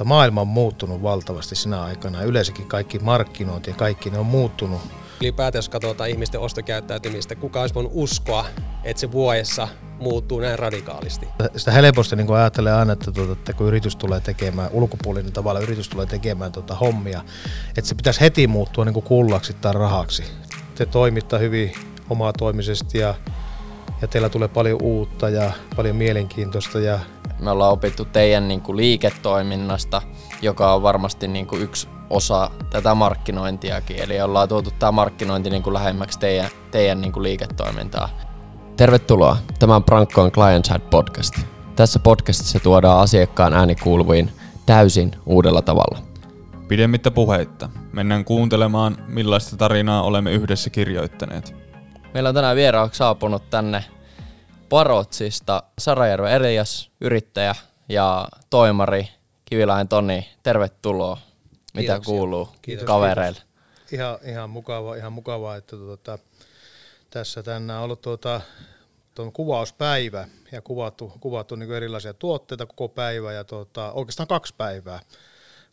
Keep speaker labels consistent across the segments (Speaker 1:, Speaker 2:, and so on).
Speaker 1: tuota, maailma on muuttunut valtavasti sinä aikana. Yleensäkin kaikki markkinointi ja kaikki ne on muuttunut.
Speaker 2: Ylipäätään jos katsotaan ihmisten ostokäyttäytymistä, kuka olisi voinut uskoa, että se vuodessa muuttuu näin radikaalisti.
Speaker 1: Sitä helposti niin ajattelee aina, että, tuota, että kun yritys tulee tekemään, ulkopuolinen tavalla yritys tulee tekemään tuota hommia, että se pitäisi heti muuttua niin kullaksi tai rahaksi. Te toimittaa hyvin omaa toimisesti ja, ja teillä tulee paljon uutta ja paljon mielenkiintoista ja
Speaker 3: me ollaan opittu teidän niin kuin liiketoiminnasta, joka on varmasti niin kuin yksi osa tätä markkinointiakin. Eli ollaan tuotu tämä markkinointi niin kuin lähemmäksi teidän, teidän niin kuin liiketoimintaa. Tervetuloa. Tämä on Brankkoon Client Side Podcast. Tässä podcastissa tuodaan asiakkaan ääni kuuluviin täysin uudella tavalla.
Speaker 4: Pidemmittä puheitta. Mennään kuuntelemaan, millaista tarinaa olemme yhdessä kirjoittaneet.
Speaker 3: Meillä on tänään vieraaksi saapunut tänne Parotsista Sarajärven Elias, yrittäjä ja toimari Kiviläinen Toni. Tervetuloa. Mitä Kiitoksia. kuuluu kiitos, kavereille?
Speaker 1: Kiitos. Ihan, ihan mukavaa, ihan mukavaa, että tuota, tässä tänään on ollut tuota, kuvauspäivä ja kuvattu, kuvattu niin erilaisia tuotteita koko päivä ja tuota, oikeastaan kaksi päivää.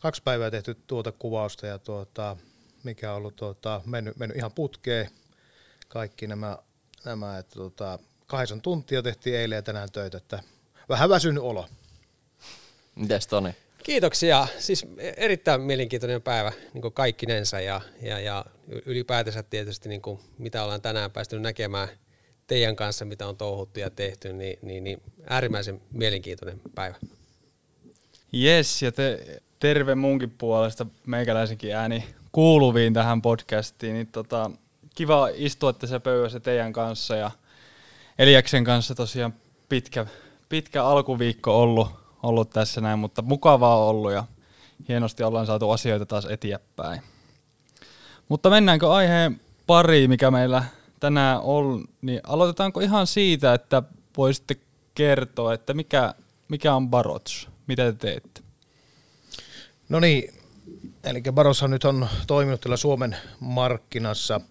Speaker 1: Kaksi päivää tehty tuota kuvausta ja tuota, mikä on ollut tuota, mennyt, mennyt ihan putkeen kaikki nämä, nämä että tuota, kahdeksan tuntia tehtiin eilen ja tänään töitä, että vähän väsynyt olo.
Speaker 3: Mites Toni?
Speaker 2: Kiitoksia. Siis erittäin mielenkiintoinen päivä niin kaikkinensa ja, ja, ja ylipäätänsä tietysti niin kuin mitä ollaan tänään päästy näkemään teidän kanssa, mitä on touhuttu ja tehty, niin, niin, niin äärimmäisen mielenkiintoinen päivä.
Speaker 4: Yes, ja te, terve munkin puolesta meikäläisenkin ääni kuuluviin tähän podcastiin. Niin tota, kiva istua tässä pöydässä teidän kanssa ja – Eliaksen kanssa tosiaan pitkä, pitkä alkuviikko ollut, ollut tässä näin, mutta mukavaa on ollut ja hienosti ollaan saatu asioita taas eteenpäin. Mutta mennäänkö aiheen pari, mikä meillä tänään on, niin aloitetaanko ihan siitä, että voisitte kertoa, että mikä, mikä on Barots, mitä te teette?
Speaker 1: No niin, eli Baroshan nyt on toiminut tällä Suomen markkinassa –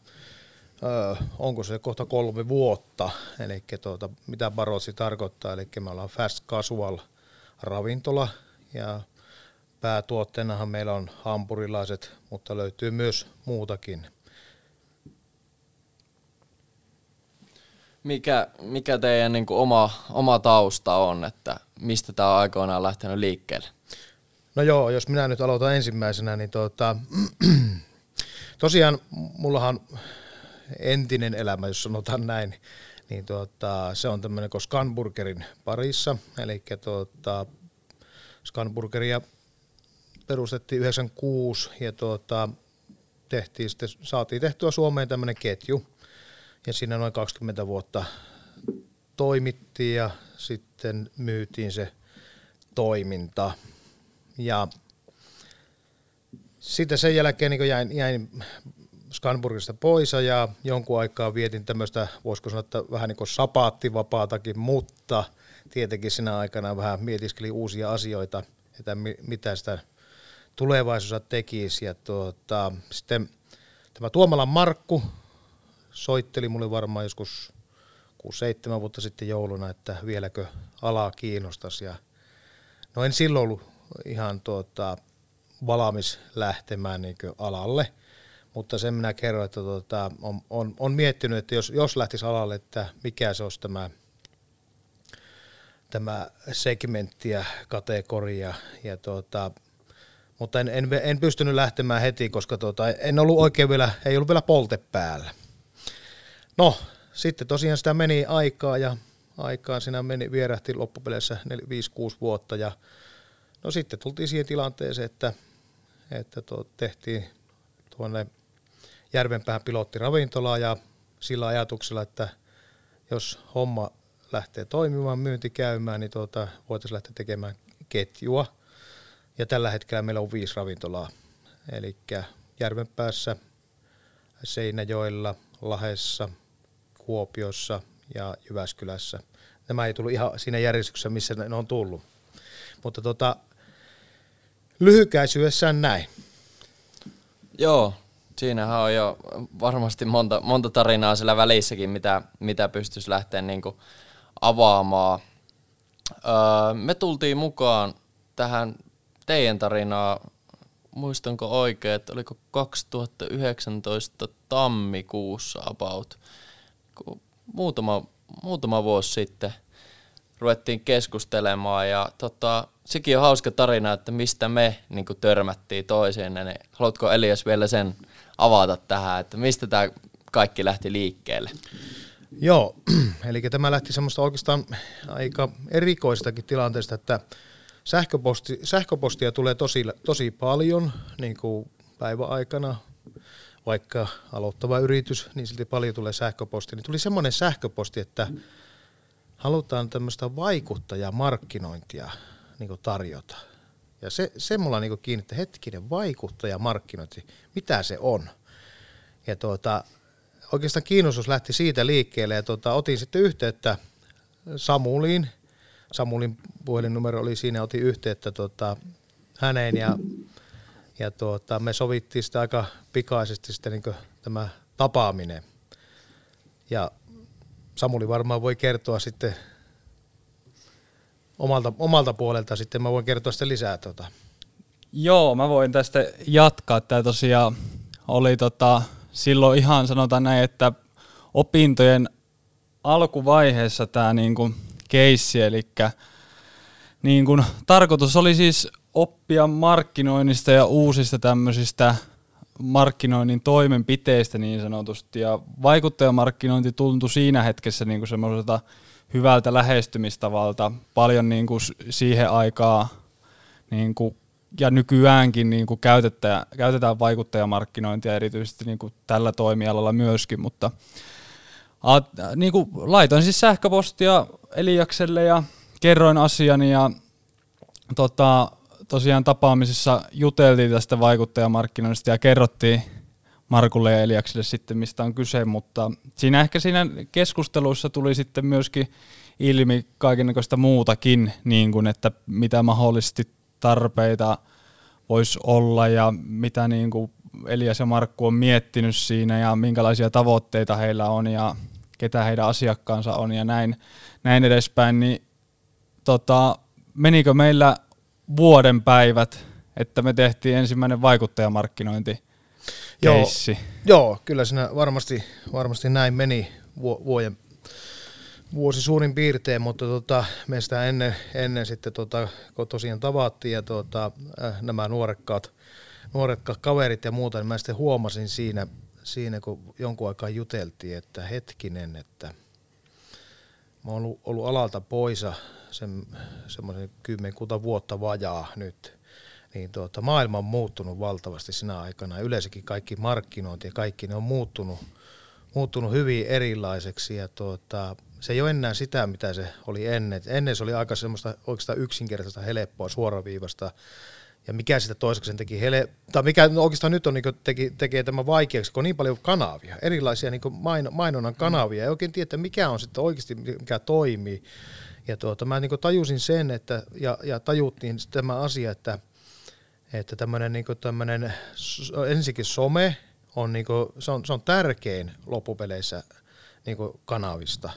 Speaker 1: Öö, onko se kohta kolme vuotta, eli tuota, mitä Barotsi tarkoittaa, eli me ollaan fast casual ravintola ja päätuotteenahan meillä on hampurilaiset, mutta löytyy myös muutakin.
Speaker 3: Mikä, mikä teidän niin kuin oma, oma tausta on, että mistä tämä on aikoinaan lähtenyt liikkeelle?
Speaker 1: No joo, jos minä nyt aloitan ensimmäisenä, niin tuota, tosiaan mullahan entinen elämä, jos sanotaan näin, niin tuota, se on tämmöinen kuin Scanburgerin parissa, eli tuota, Scanburgeria perustettiin 96 ja tuota, tehtiin sitten, saatiin tehtyä Suomeen tämmöinen ketju ja siinä noin 20 vuotta toimittiin ja sitten myytiin se toiminta. Ja sitten sen jälkeen niin jäin, jäin Scanburgista pois ja jonkun aikaa vietin tämmöistä, voisiko sanoa, että vähän niin kuin sapaattivapaatakin, mutta tietenkin sinä aikana vähän mietiskelin uusia asioita, että mitä sitä tulevaisuudessa tekisi. Ja tuota, sitten tämä Tuomalan Markku soitteli mulle varmaan joskus 6-7 vuotta sitten jouluna, että vieläkö alaa kiinnostaisi. Ja no en silloin ollut ihan tuota, valmis lähtemään niin alalle – mutta sen minä kerron, että tuota, on, on, on, miettinyt, että jos, jos lähtisi alalle, että mikä se olisi tämä, tämä segmentti ja kategoria. Ja tuota, mutta en, en, en, pystynyt lähtemään heti, koska tuota, en ollut oikein vielä, ei ollut vielä polte päällä. No, sitten tosiaan sitä meni aikaa ja aikaan siinä meni, vierähti loppupeleissä 5-6 vuotta ja no sitten tultiin siihen tilanteeseen, että, että tuo, tehtiin tuonne Järvenpään pilottiravintolaa ja sillä ajatuksella, että jos homma lähtee toimimaan, myynti käymään, niin tuota, voitaisiin lähteä tekemään ketjua. Ja tällä hetkellä meillä on viisi ravintolaa. Eli Järvenpäässä, Seinäjoella, Lahessa, Kuopiossa ja Jyväskylässä. Nämä ei tullut ihan siinä järjestyksessä, missä ne on tullut. Mutta tota, lyhykäisyydessään näin.
Speaker 3: Joo, Siinähän on jo varmasti monta, monta tarinaa siellä välissäkin, mitä, mitä pystyisi lähteä niin kuin avaamaan. Öö, me tultiin mukaan tähän teidän tarinaa, muistanko oikein, että oliko 2019 tammikuussa about, muutama, muutama vuosi sitten ruvettiin keskustelemaan ja tota, sekin on hauska tarina, että mistä me niin törmättiin toisiin. Niin haluatko Elias vielä sen avata tähän, että mistä tämä kaikki lähti liikkeelle?
Speaker 1: Joo, eli tämä lähti semmoista oikeastaan aika erikoistakin tilanteesta, että sähköposti, sähköpostia tulee tosi, tosi paljon niin kuin päiväaikana, vaikka aloittava yritys, niin silti paljon tulee sähköposti. Niin tuli semmoinen sähköposti, että halutaan tämmöistä vaikuttajamarkkinointia niin tarjota. Ja se, se mulla niin kiinnitti hetkinen vaikuttajamarkkinointi, mitä se on. Ja tuota, oikeastaan kiinnostus lähti siitä liikkeelle ja tuota, otin sitten yhteyttä Samuliin. Samulin puhelinnumero oli siinä, otin yhteyttä tuota, häneen ja, ja tuota, me sovittiin sitä aika pikaisesti sitten niin tämä tapaaminen. Ja Samuli varmaan voi kertoa sitten omalta, omalta puolelta, sitten mä voin kertoa sitten lisää. Tuota.
Speaker 4: Joo, mä voin tästä jatkaa. Tämä tosiaan oli tota, silloin ihan sanotaan näin, että opintojen alkuvaiheessa tämä niinku keissi, eli niin kuin, tarkoitus oli siis oppia markkinoinnista ja uusista tämmöisistä markkinoinnin toimenpiteistä niin sanotusti. Ja vaikuttajamarkkinointi tuntui siinä hetkessä niin semmoiselta hyvältä lähestymistavalta. Paljon niin kuin siihen aikaa niin kuin, ja nykyäänkin niin kuin käytetään, käytetään vaikuttajamarkkinointia erityisesti niin kuin tällä toimialalla myöskin, mutta a, niin kuin laitoin siis sähköpostia Eliakselle ja kerroin asian ja tota, tosiaan tapaamisessa juteltiin tästä vaikuttajamarkkinoinnista ja kerrottiin Markulle ja Eliakselle sitten, mistä on kyse, mutta siinä ehkä siinä keskusteluissa tuli sitten myöskin ilmi kaikenlaista muutakin, niin kuin, että mitä mahdollisesti tarpeita voisi olla ja mitä niin kuin Elias ja Markku on miettinyt siinä ja minkälaisia tavoitteita heillä on ja ketä heidän asiakkaansa on ja näin, näin edespäin, niin tota, menikö meillä vuoden päivät, että me tehtiin ensimmäinen vaikuttajamarkkinointi
Speaker 1: Joo, joo, kyllä siinä varmasti, varmasti näin meni vuoden, vuosi suurin piirtein, mutta tota, me sitä ennen, ennen sitten, tota, kun tosiaan tavattiin ja tota, äh, nämä nuorekkaat, nuorekkaat kaverit ja muuta, niin mä sitten huomasin siinä, siinä kun jonkun aikaa juteltiin, että hetkinen, että mä oon ollut, ollut alalta poisa sen, semmoisen kymmenkunta vuotta vajaa nyt, niin tuota, maailma on muuttunut valtavasti sinä aikana. Yleensäkin kaikki markkinointi ja kaikki ne on muuttunut, muuttunut hyvin erilaiseksi ja tuota, se ei ole enää sitä, mitä se oli ennen. Ennen se oli aika semmoista oikeastaan yksinkertaista, helppoa, suoraviivasta. Ja mikä sitä toiseksi teki, hele, tai mikä oikeastaan nyt on, niin teki, tekee tämä vaikeaksi, kun on niin paljon kanavia, erilaisia niin main, mainonnan kanavia, ei oikein tiedä, mikä on sitten oikeasti, mikä toimii. Ja tuota, mä niin tajusin sen, että, ja, ja tajuttiin tämä asia, että, että tämmöinen niin tämmöinen, ensinnäkin some on, niin kuin, se on, se on tärkein loppupeleissä niin kanavista.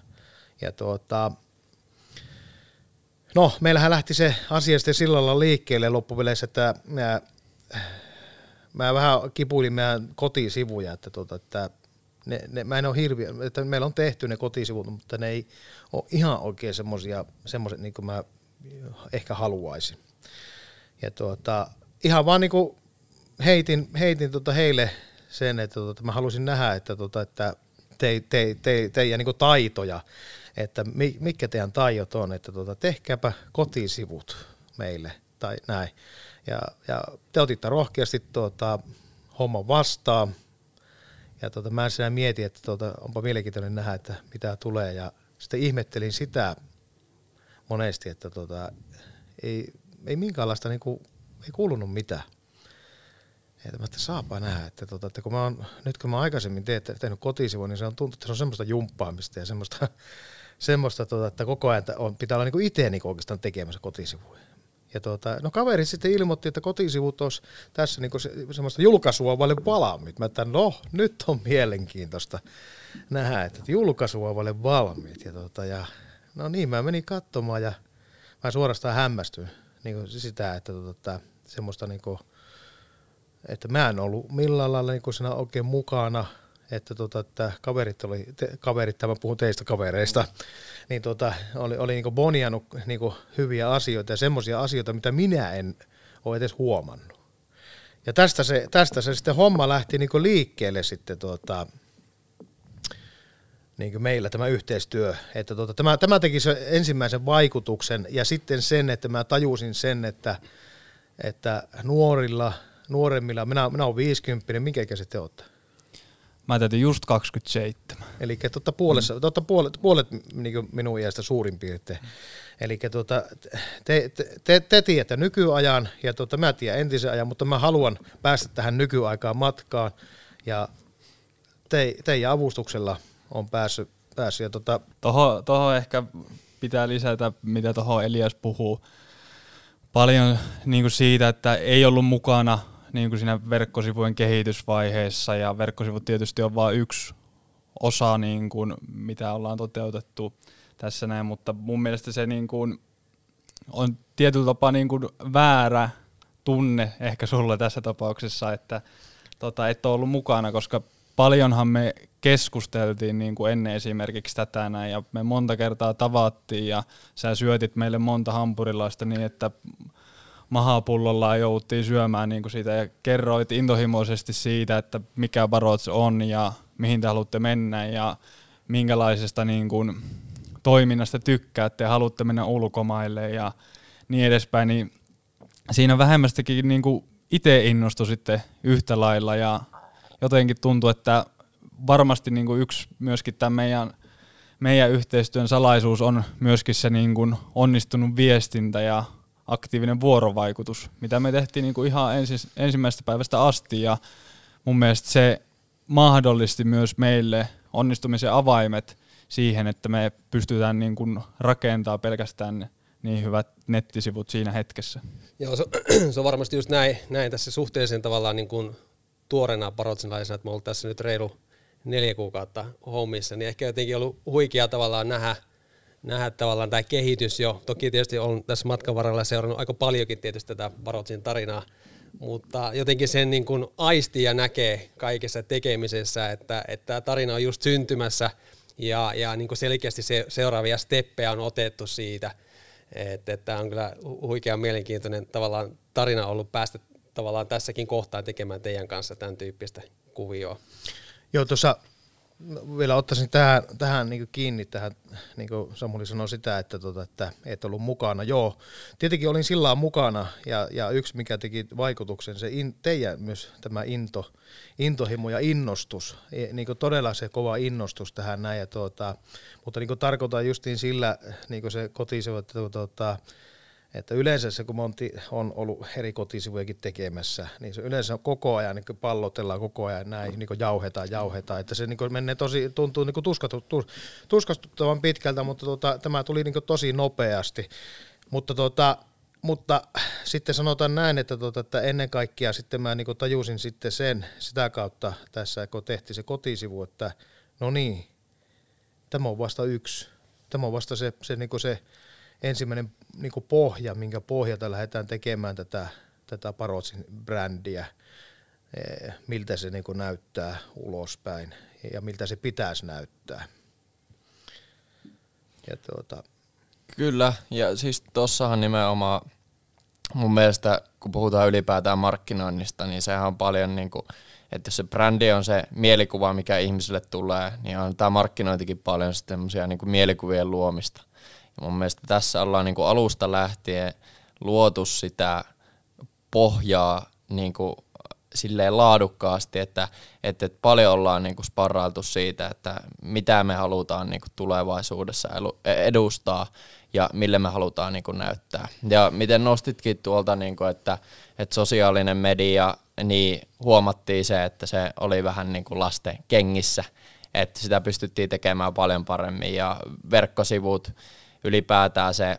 Speaker 1: Ja tuota, no, meillähän lähti se asia sitten sillä lailla liikkeelle loppupeleissä, että mä, mä vähän kipuilin meidän kotisivuja, että, tuota, että ne, ne, mä en ole hirviä, että meillä on tehty ne kotisivut, mutta ne ei ole ihan oikein semmoisia, semmoiset niin kuin mä ehkä haluaisin. Ja tuota, ihan vaan niin kuin heitin, heitin tuota heille sen, että tuota, mä halusin nähdä, että, tuota, että te, te, te, teidän niin taitoja, että mikä teidän taidot on, että tuota, tehkääpä kotisivut meille tai näin. Ja, ja te otitte rohkeasti tuota, homman vastaan, ja tuota, mä siinä mietin, että tuota, onpa mielenkiintoinen nähdä, että mitä tulee. Ja sitten ihmettelin sitä monesti, että tuota, ei, ei minkäänlaista, niin kuin, ei kuulunut mitään. Että mä saapa nähdä, että, tuota, että kun mä oon, nyt kun mä aikaisemmin teet, tehnyt kotisivua, niin se on tuntunut, että se on semmoista jumppaamista ja semmoista, semmoista tuota, että koko ajan on, pitää olla niin itse niin oikeastaan tekemässä kotisivuja. Ja tuota, no kaveri sitten ilmoitti, että kotisivut olisi tässä niin se, semmoista julkaisua vaille valmiit. Mä että no, nyt on mielenkiintoista nähdä, että julkaisua vaille valmiit. Ja, tuota, ja no niin, mä menin katsomaan ja mä suorastaan hämmästyin niin sitä, että tuota, semmoista niinku, että mä en ollut millään lailla niinku siinä oikein mukana, että, tota, että kaverit oli, te, kaverit, tämä puhun teistä kavereista, niin tota, oli, oli niinku bonianut niinku hyviä asioita ja semmoisia asioita, mitä minä en ole edes huomannut. Ja tästä se, tästä se sitten homma lähti niinku liikkeelle sitten tuota, niin kuin meillä tämä yhteistyö, että tuota, tämä, tämä teki se ensimmäisen vaikutuksen ja sitten sen, että mä tajusin sen, että, että nuorilla, nuoremmilla, minä, minä olen 50, minkä ikäiset te olette?
Speaker 4: Mä täytin just 27.
Speaker 1: Eli totta puolessa, mm. totta puolet, puolet niin minun iästä suurin piirtein. Mm. Eli tuota, te, te, te, te tiedätte nykyajan ja tuota, mä tiedän entisen ajan, mutta mä haluan päästä tähän nykyaikaan matkaan ja te, teidän avustuksella on päässyt. päässyt ja
Speaker 4: toho ehkä pitää lisätä, mitä tuohon Elias puhuu. Paljon niin kuin siitä, että ei ollut mukana niin kuin siinä verkkosivujen kehitysvaiheessa ja verkkosivut tietysti on vain yksi osa, niin kuin, mitä ollaan toteutettu tässä näin, mutta mun mielestä se niin kuin, on tietyllä tapaa niin kuin väärä tunne ehkä sulle tässä tapauksessa, että tota, et ole ollut mukana, koska paljonhan me keskusteltiin niin kuin ennen esimerkiksi tätä näin, ja me monta kertaa tavattiin, ja sä syötit meille monta hampurilaista niin, että mahapullolla jouduttiin syömään niin kuin siitä, ja kerroit intohimoisesti siitä, että mikä Barots on, ja mihin te haluatte mennä, ja minkälaisesta niin kuin toiminnasta tykkäätte, ja haluatte mennä ulkomaille, ja niin edespäin, niin siinä vähemmästäkin niin kuin itse innostui sitten yhtä lailla, ja jotenkin tuntuu, että varmasti niin kuin yksi myöskin tämän meidän, meidän yhteistyön salaisuus on myöskin se niin kuin onnistunut viestintä ja aktiivinen vuorovaikutus, mitä me tehtiin niin kuin ihan ensi, ensimmäisestä päivästä asti ja mun mielestä se mahdollisti myös meille onnistumisen avaimet siihen, että me pystytään niin kuin rakentaa pelkästään niin hyvät nettisivut siinä hetkessä.
Speaker 2: Joo, se, se on varmasti just näin, näin tässä suhteellisen tavallaan niin kuin tuoreena parotsinlaisena, että me ollaan tässä nyt reilu neljä kuukautta hommissa, niin ehkä jotenkin ollut huikea tavallaan nähdä, nähdä tavallaan tämä kehitys jo. Toki tietysti olen tässä matkan varrella seurannut aika paljonkin tietysti tätä Barotsin tarinaa, mutta jotenkin sen niin kuin aistii ja näkee kaikessa tekemisessä, että, että tämä tarina on just syntymässä ja, ja niin kuin selkeästi se, seuraavia steppejä on otettu siitä, että, että tämä on kyllä huikea mielenkiintoinen tavallaan tarina ollut päästä tavallaan tässäkin kohtaa tekemään teidän kanssa tämän tyyppistä kuvioa.
Speaker 1: Joo, tuossa vielä ottaisin tähän, tähän niin kiinni, tähän, niin kuin Samuli sanoi sitä, että, tota, että et ollut mukana. Joo, tietenkin olin sillä mukana, ja, ja yksi mikä teki vaikutuksen, se in, teidän myös tämä into, intohimo ja innostus, e, niin kuin todella se kova innostus tähän näin, ja tuota, mutta niin kuin tarkoitan justiin sillä, niin kuin se kotisivu, että tuota, että yleensä se, kun Monti on ollut eri kotisivujakin tekemässä, niin se yleensä koko ajan niin pallotellaan koko ajan näin, niin jauhetaan, jauhetaan. Että se niin menee tosi, tuntuu niin tuskastuttavan pitkältä, mutta tota, tämä tuli niin tosi nopeasti. Mutta, tota, mutta sitten sanotaan näin, että, tota, että ennen kaikkea sitten mä niin tajusin sitten sen sitä kautta tässä, kun tehtiin se kotisivu, että no niin, tämä on vasta yksi. Tämä on vasta se, se, niin se ensimmäinen niin pohja, minkä pohjalta lähdetään tekemään tätä, tätä Parotsin brändiä, e, miltä se niin näyttää ulospäin ja miltä se pitäisi näyttää.
Speaker 3: Ja tuota. Kyllä, ja siis tuossahan nimenomaan mun mielestä, kun puhutaan ylipäätään markkinoinnista, niin sehän on paljon niin kuin, että jos se brändi on se mielikuva, mikä ihmisille tulee, niin on tämä markkinointikin paljon sitten niin kuin mielikuvien luomista. Mun mielestä tässä ollaan niin kuin alusta lähtien luotu sitä pohjaa niin kuin silleen laadukkaasti, että, että, että paljon ollaan niin kuin sparrailtu siitä, että mitä me halutaan niin kuin tulevaisuudessa edustaa ja mille me halutaan niin kuin näyttää. Ja miten nostitkin tuolta, niin kuin, että, että sosiaalinen media, niin huomattiin se, että se oli vähän niin kuin lasten kengissä, että sitä pystyttiin tekemään paljon paremmin ja verkkosivut, ylipäätään se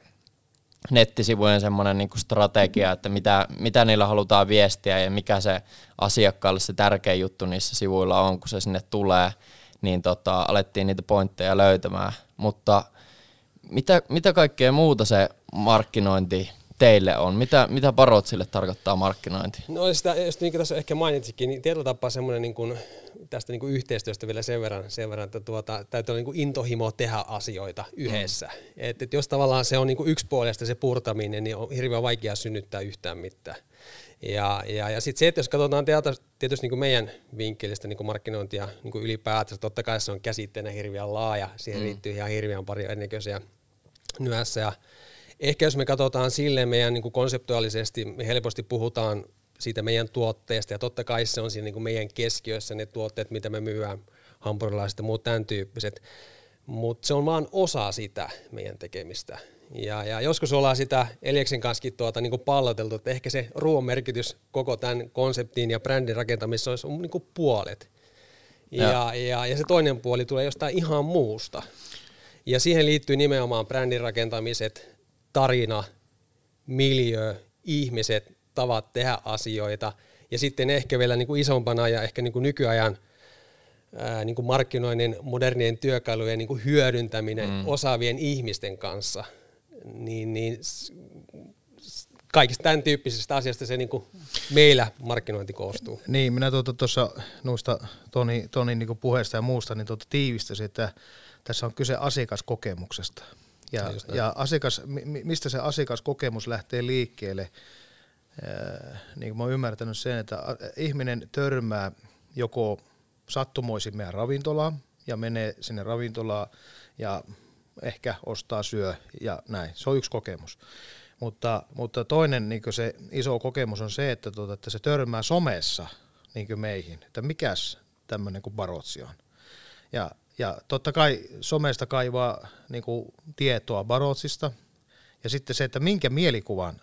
Speaker 3: nettisivujen semmoinen niin strategia, että mitä, mitä niillä halutaan viestiä ja mikä se asiakkaalle se tärkein juttu niissä sivuilla on, kun se sinne tulee, niin tota, alettiin niitä pointteja löytämään. Mutta mitä, mitä kaikkea muuta se markkinointi teille on? Mitä, mitä Barotsille tarkoittaa markkinointi?
Speaker 2: No sitä, just niin kuin tässä ehkä mainitsikin, niin tietyllä tapaa semmoinen niin kuin, tästä niin kuin yhteistyöstä vielä sen verran, sen verran että tuota, täytyy olla niin kuin intohimo tehdä asioita yhdessä. Mm. Et, et jos tavallaan se on niin kuin yksipuolista se purtaminen, niin on hirveän vaikea synnyttää yhtään mitään. Ja, ja, ja sitten se, että jos katsotaan teata, tietysti niin meidän vinkkelistä niin markkinointia niin kuin ylipäätänsä, totta kai se on käsitteenä hirveän laaja, siihen mm. liittyy ihan hirveän pari erinäköisiä nyässä. Ja ehkä jos me katsotaan silleen meidän niin kuin konseptuaalisesti, me helposti puhutaan siitä meidän tuotteesta, ja totta kai se on siinä niin kuin meidän keskiössä ne tuotteet, mitä me myydään, hampurilaiset ja muut tämän tyyppiset, mutta se on vaan osa sitä meidän tekemistä. Ja, ja joskus ollaan sitä Elieksen kanssa tuota, niin kuin palloteltu, että ehkä se ruoan merkitys koko tämän konseptin ja brändin rakentamisessa olisi niin kuin puolet. Ja, ja. Ja, ja se toinen puoli tulee jostain ihan muusta. Ja siihen liittyy nimenomaan brändin rakentamiset, tarina, miljö, ihmiset, tavat tehdä asioita. Ja sitten ehkä vielä niin kuin isompana ja ehkä niin kuin nykyajan ää, niin kuin markkinoinnin modernien työkalujen niin kuin hyödyntäminen mm. osaavien ihmisten kanssa – niin, niin kaikista tämän tyyppisistä asiasta se niin kuin meillä markkinointi koostuu.
Speaker 1: Niin, minä tuota tuossa noista Toni, Toni niin puheesta ja muusta niin tuota tiivistäisin, että tässä on kyse asiakaskokemuksesta. Ja, ja asiakas, mistä se asiakaskokemus lähtee liikkeelle, niin kuin mä oon ymmärtänyt sen, että ihminen törmää joko sattumoisin meidän ravintolaan ja menee sinne ravintolaan ja ehkä ostaa, syö ja näin. Se on yksi kokemus. Mutta, mutta toinen niin se iso kokemus on se, että, tuota, että se törmää somessa niin meihin, että mikäs tämmöinen kuin barotsi on. Ja, ja totta kai somesta kaivaa niin kuin, tietoa barotsista, ja sitten se, että minkä mielikuvan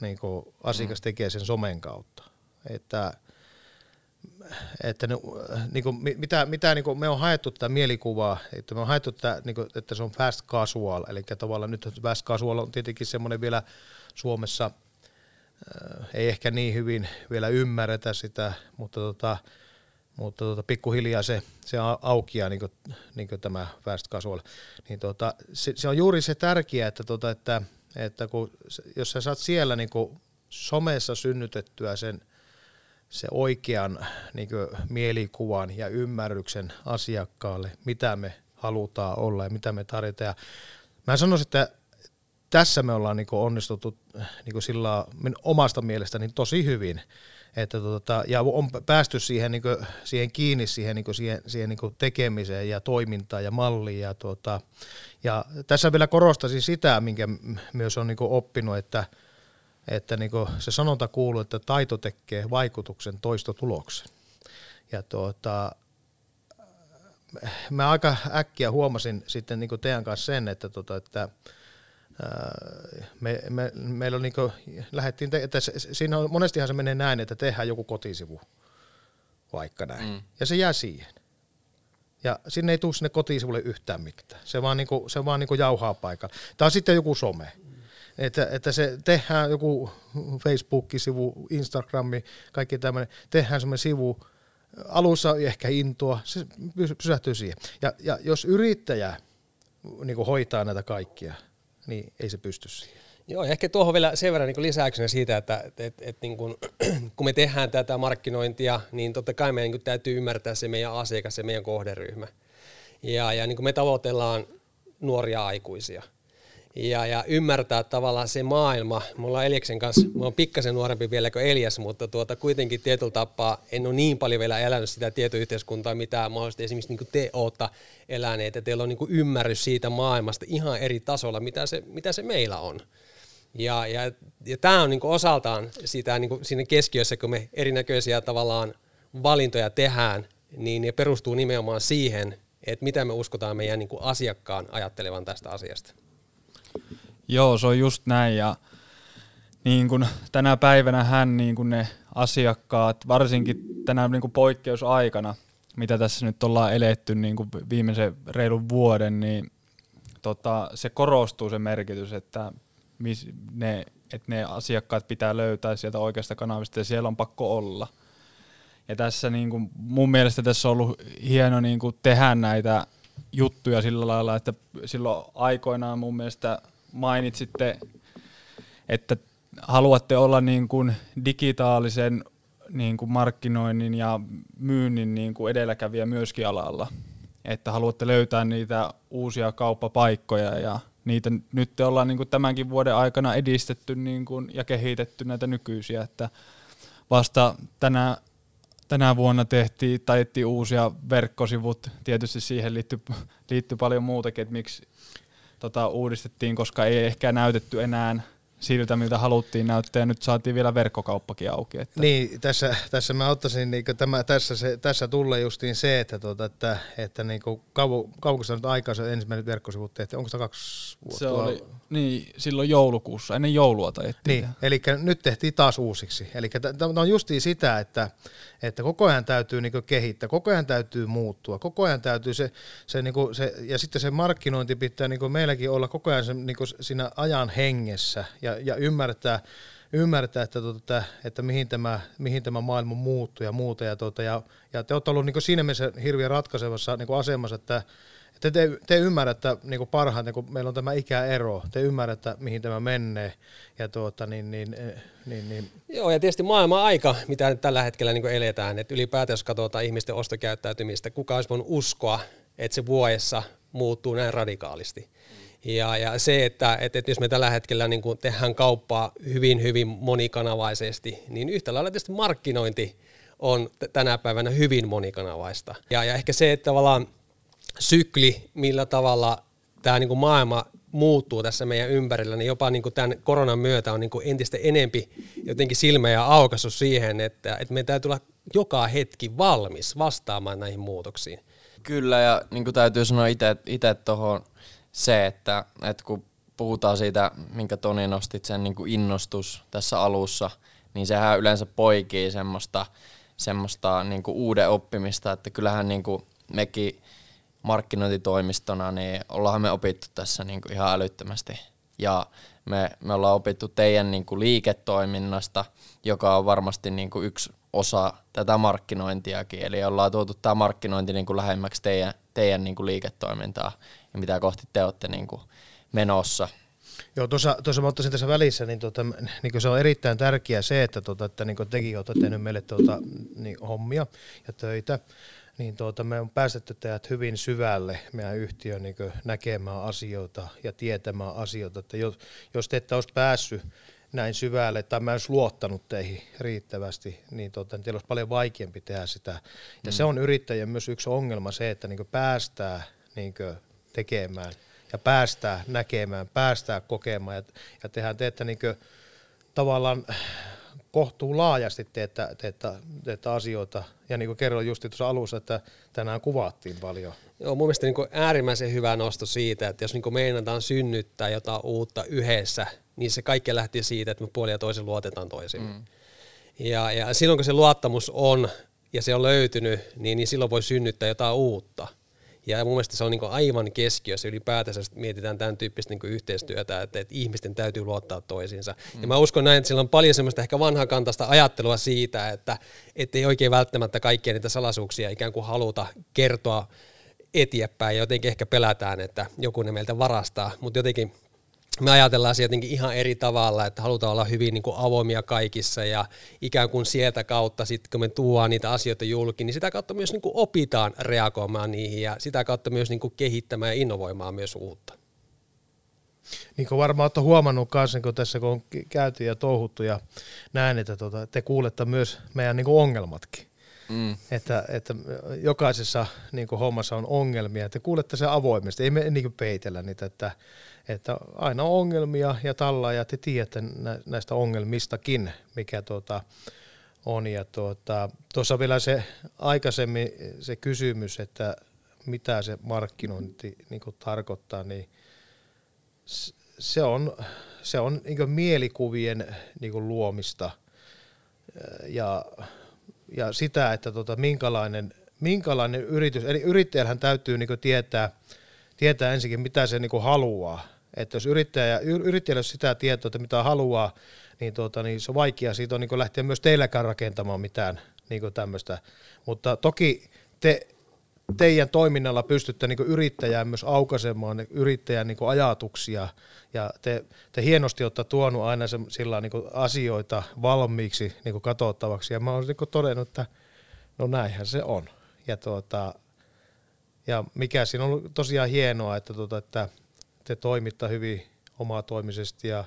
Speaker 1: niin kuin, asiakas mm. tekee sen somen kautta. Että että ne, niin kuin, mitä, mitä niin kuin me on haettu tätä mielikuvaa, että me on haettu tätä, niin kuin, että se on fast casual, eli tavallaan nyt fast casual on tietenkin semmoinen vielä Suomessa, äh, ei ehkä niin hyvin vielä ymmärretä sitä, mutta, tota, mutta tota, pikkuhiljaa se, se aukia niin kuin, niin kuin tämä fast casual. Niin tota, se, se, on juuri se tärkeä, että, tota, että, että kun, jos sä saat siellä niin kuin somessa synnytettyä sen – se oikean niin kuin, mielikuvan ja ymmärryksen asiakkaalle, mitä me halutaan olla ja mitä me tarvitaan. Mä sanoisin, että tässä me ollaan niin kuin, onnistuttu niin kuin sillä omasta mielestäni tosi hyvin. Että, tota, ja on päästy siihen, niin kuin, siihen kiinni siihen, niin kuin, siihen, siihen niin kuin tekemiseen ja toimintaan ja malliin. Ja, tota, ja tässä vielä korostaisin sitä, minkä myös on niin kuin, oppinut, että – että niin se sanonta kuuluu, että taito tekee vaikutuksen toistotuloksen. Ja tuota, mä aika äkkiä huomasin sitten niin teidän kanssa sen, että, tuota, että me, me, meillä on niin kuin, lähdettiin, te, että siinä on, monestihan se menee näin, että tehdään joku kotisivu, vaikka näin, mm. ja se jää siihen. Ja sinne ei tule sinne kotisivulle yhtään mitään. Se vaan, niin kuin, se vaan niin kuin jauhaa paikalla. Tai sitten joku some että, että se tehdään joku Facebook-sivu, Instagrami, kaikki tämmöinen, tehdään semmoinen sivu, alussa ehkä intoa, se pysähtyy siihen. Ja, ja jos yrittäjä niin hoitaa näitä kaikkia, niin ei se pysty siihen.
Speaker 2: Joo, ja ehkä tuohon vielä sen verran niin lisäyksenä siitä, että et, et, et, niin kun, kun me tehdään tätä markkinointia, niin totta kai meidän niin täytyy ymmärtää se meidän asiakas ja meidän kohderyhmä. Ja, ja niin me tavoitellaan nuoria aikuisia – ja, ja ymmärtää tavallaan se maailma. Mulla Eliaksen kanssa, mä oon pikkasen nuorempi vielä kuin Elias, mutta tuota, kuitenkin tietyllä tapaa en ole niin paljon vielä elänyt sitä tietoyhteiskuntaa, mitä mahdollisesti esimerkiksi niin te ootte eläneet, että teillä on niin ymmärrys siitä maailmasta ihan eri tasolla, mitä se, mitä se meillä on. Ja, ja, ja tämä on niin osaltaan sitä niin siinä keskiössä, kun me erinäköisiä tavallaan valintoja tehdään, niin ne perustuu nimenomaan siihen, että mitä me uskotaan meidän niin asiakkaan ajattelevan tästä asiasta.
Speaker 4: Joo, se on just näin ja niin kuin tänä päivänä hän niin kuin ne asiakkaat, varsinkin tänä niin kuin poikkeusaikana, mitä tässä nyt ollaan eletty niin kuin viimeisen reilun vuoden, niin tota, se korostuu se merkitys, että, mis, ne, että ne asiakkaat pitää löytää sieltä oikeasta kanavista ja siellä on pakko olla. Ja tässä niin kuin, mun mielestä tässä on ollut hieno niin kuin tehdä näitä juttuja sillä lailla, että silloin aikoinaan mun mielestä mainitsitte, että haluatte olla niin kuin digitaalisen niin kuin markkinoinnin ja myynnin niin kuin edelläkävijä myöskin alalla. Että haluatte löytää niitä uusia kauppapaikkoja ja niitä nyt te ollaan niin kuin tämänkin vuoden aikana edistetty niin kuin ja kehitetty näitä nykyisiä, että vasta tänä, tänä vuonna tehtiin, taittiin uusia verkkosivut, tietysti siihen liittyy, liittyy paljon muutakin, että miksi tota, uudistettiin, koska ei ehkä näytetty enää siltä, miltä haluttiin näyttää, ja nyt saatiin vielä verkkokauppakin auki. Että.
Speaker 1: Niin, tässä, tässä mä ottaisin, niin tämä, tässä, se, tässä tulee justiin se, että, tuota, että, että niin kauan, kauanko nyt aikaa se ensimmäinen verkkosivut tehtiin, onko se kaksi vuotta?
Speaker 4: Se oli, niin, silloin joulukuussa, ennen joulua taidettiin.
Speaker 1: Niin, eli nyt tehtiin taas uusiksi. Eli tämä on justiin sitä, että, että koko ajan täytyy niin kehittää, koko ajan täytyy muuttua, koko ajan täytyy se, se, niin se ja sitten se markkinointi pitää niin meilläkin olla koko ajan se, niin siinä ajan hengessä ja, ja ymmärtää, ymmärtää että, tuota, että mihin, tämä, mihin tämä maailma muuttuu ja muuta. Ja, tuota, ja, ja te olette ollut niin siinä mielessä hirveän ratkaisevassa niin asemassa, että, että te, te ymmärrätte niin kuin parhaiten, kun meillä on tämä ikäero, te ymmärrätte, mihin tämä menee. Ja tuota, niin, niin, niin, niin.
Speaker 2: Joo, ja tietysti maailman aika, mitä tällä hetkellä niin eletään, että ylipäätään jos katsotaan ihmisten ostokäyttäytymistä, kuka olisi voinut uskoa, että se vuodessa muuttuu näin radikaalisti. Ja, ja se, että, että, että jos me tällä hetkellä niin kuin tehdään kauppaa hyvin, hyvin monikanavaisesti, niin yhtä lailla tietysti markkinointi on tänä päivänä hyvin monikanavaista. Ja, ja ehkä se, että tavallaan sykli, millä tavalla tämä niin kuin maailma muuttuu tässä meidän ympärillä, niin jopa niin kuin tämän koronan myötä on niin kuin entistä enempi jotenkin silmejä aukaissut siihen, että, että meidän täytyy olla joka hetki valmis vastaamaan näihin muutoksiin.
Speaker 3: Kyllä, ja niin kuin täytyy sanoa itse tuohon se, että, että kun puhutaan siitä, minkä Toni nostit sen niin kuin innostus tässä alussa, niin sehän yleensä poikii semmoista, semmoista niin kuin uuden oppimista, että kyllähän niin kuin mekin markkinointitoimistona, niin ollaan me opittu tässä niin kuin ihan älyttömästi. Ja me, me ollaan opittu teidän niin kuin liiketoiminnasta, joka on varmasti niin kuin yksi osa tätä markkinointiakin. Eli ollaan tuotu tämä markkinointi niin kuin lähemmäksi teidän, teidän niin kuin liiketoimintaa ja mitä kohti te olette niin kuin menossa.
Speaker 1: Joo, tuossa, tuossa mä ottaisin tässä välissä, niin, tota, niin se on erittäin tärkeää se, että, tota, että niin tekin olette tehnyt meille tuota, niin, hommia ja töitä, niin tuota, me on päästetty teidät hyvin syvälle meidän yhtiön niin näkemään asioita ja tietämään asioita, että jos, jos te ette olisi päässyt näin syvälle, tai mä olisi luottanut teihin riittävästi, niin tuota, teillä olisi paljon vaikeampi tehdä sitä. Ja mm. se on yrittäjän myös yksi ongelma se, että niin päästää niin tekemään ja päästää näkemään, päästää kokemaan ja, ja tehdään teette niin tavallaan kohtuu laajasti teettä, teettä, teettä asioita. Ja niin kuin kerroin just tuossa alussa, että tänään kuvattiin paljon.
Speaker 2: Joo, mun mielestä niin kuin äärimmäisen hyvä nosto siitä, että jos niin kuin meinataan synnyttää jotain uutta yhdessä, niin se kaikki lähtee siitä, että me puoli ja toisen luotetaan toisiin. Mm. Ja, ja silloin kun se luottamus on ja se on löytynyt, niin, niin silloin voi synnyttää jotain uutta. Ja mun mielestä se on niin aivan keskiössä ylipäätänsä, että mietitään tämän tyyppistä niin yhteistyötä, että, että ihmisten täytyy luottaa toisiinsa. Mm. Ja mä uskon näin, että sillä on paljon semmoista ehkä vanhakantaista ajattelua siitä, että ei oikein välttämättä kaikkia niitä salaisuuksia ikään kuin haluta kertoa eteenpäin ja jotenkin ehkä pelätään, että joku ne meiltä varastaa, mutta jotenkin me ajatellaan se jotenkin ihan eri tavalla, että halutaan olla hyvin niin kuin avoimia kaikissa ja ikään kuin sieltä kautta sitten kun me tuodaan niitä asioita julki, niin sitä kautta myös niin kuin opitaan reagoimaan niihin ja sitä kautta myös niin kuin kehittämään ja innovoimaan myös uutta.
Speaker 1: Niin kuin varmaan olette huomannut kanssa, kun tässä kun on käyty ja touhuttu ja näin, että tuota, te kuulette myös meidän niin kuin ongelmatkin. Mm. Että, että jokaisessa niin kuin hommassa on ongelmia, että kuulette se avoimesti, ei me niin kuin peitellä niitä, että, että aina on ongelmia ja tällä ja te tiedätte näistä ongelmistakin, mikä tuota, on. Ja tuota, tuossa vielä se aikaisemmin se kysymys, että mitä se markkinointi niin tarkoittaa, niin se on, se on niin mielikuvien niin luomista ja, ja sitä, että tota, minkälainen, minkälainen yritys, eli yrittäjällähän täytyy niin tietää, tietää ensinnäkin, mitä se niin haluaa, että jos yrittäjä, yrittäjällä sitä tietoa, että mitä haluaa, niin, tuota, niin se on vaikea siitä on niin lähteä myös teilläkään rakentamaan mitään niin tämmöistä. Mutta toki te, teidän toiminnalla pystytte niin yrittäjään myös aukaisemaan yrittäjän niin ajatuksia ja te, te hienosti olette tuonut aina se, sillä niin asioita valmiiksi niin katsottavaksi ja mä olen niin todennut, että no näinhän se on. Ja, tuota, ja mikä siinä on tosiaan hienoa, että, tuota, että te toimitte hyvin omatoimisesti ja,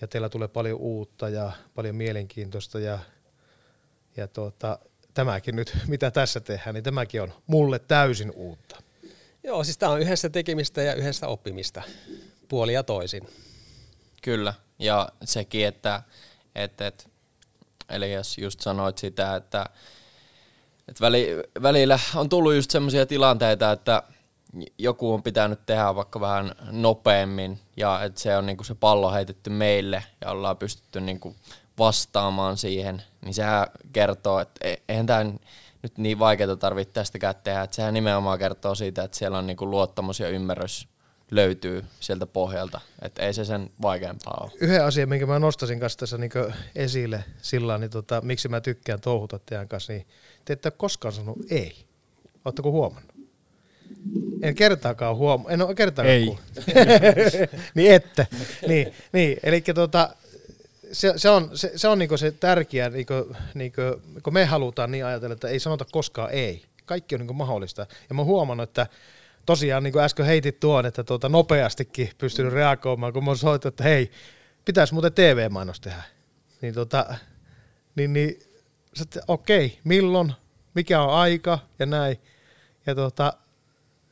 Speaker 1: ja teillä tulee paljon uutta ja paljon mielenkiintoista ja, ja tuota, tämäkin nyt, mitä tässä tehdään, niin tämäkin on mulle täysin uutta.
Speaker 2: Joo, siis tämä on yhdessä tekemistä ja yhdessä oppimista, puoli ja toisin.
Speaker 3: Kyllä, ja sekin, että, että, että eli jos just sanoit sitä, että, että väli, välillä on tullut just semmoisia tilanteita, että joku on pitänyt tehdä vaikka vähän nopeammin ja että se on niinku se pallo heitetty meille ja ollaan pystytty niinku vastaamaan siihen, niin sehän kertoo, että e- eihän tämä nyt niin vaikeaa tarvitse tästäkään tehdä, että sehän nimenomaan kertoo siitä, että siellä on niinku luottamus ja ymmärrys löytyy sieltä pohjalta, että ei se sen vaikeampaa ole.
Speaker 1: Yhden asian, minkä mä nostasin kanssa tässä niin esille sillä niin tota, miksi mä tykkään touhuta teidän kanssa, niin te ette koskaan sanonut ei. Oletteko huomannut? En kertaakaan huomannut. En ole kertaakaan
Speaker 4: Ei.
Speaker 1: niin ette. niin, niin. eli tota, se, se, on, se, se, on niinku se tärkeä, niinku, niinku, kun me halutaan niin ajatella, että ei sanota koskaan ei. Kaikki on niinku mahdollista. Ja mä oon huomannut, että tosiaan niin kuin äsken heitit tuon, että tuota, nopeastikin pystynyt reagoimaan, kun mä oon soittanut, että hei, pitäisi muuten TV-mainos tehdä. Niin, tota, niin, niin okei, okay, milloin, mikä on aika ja näin. Ja tota,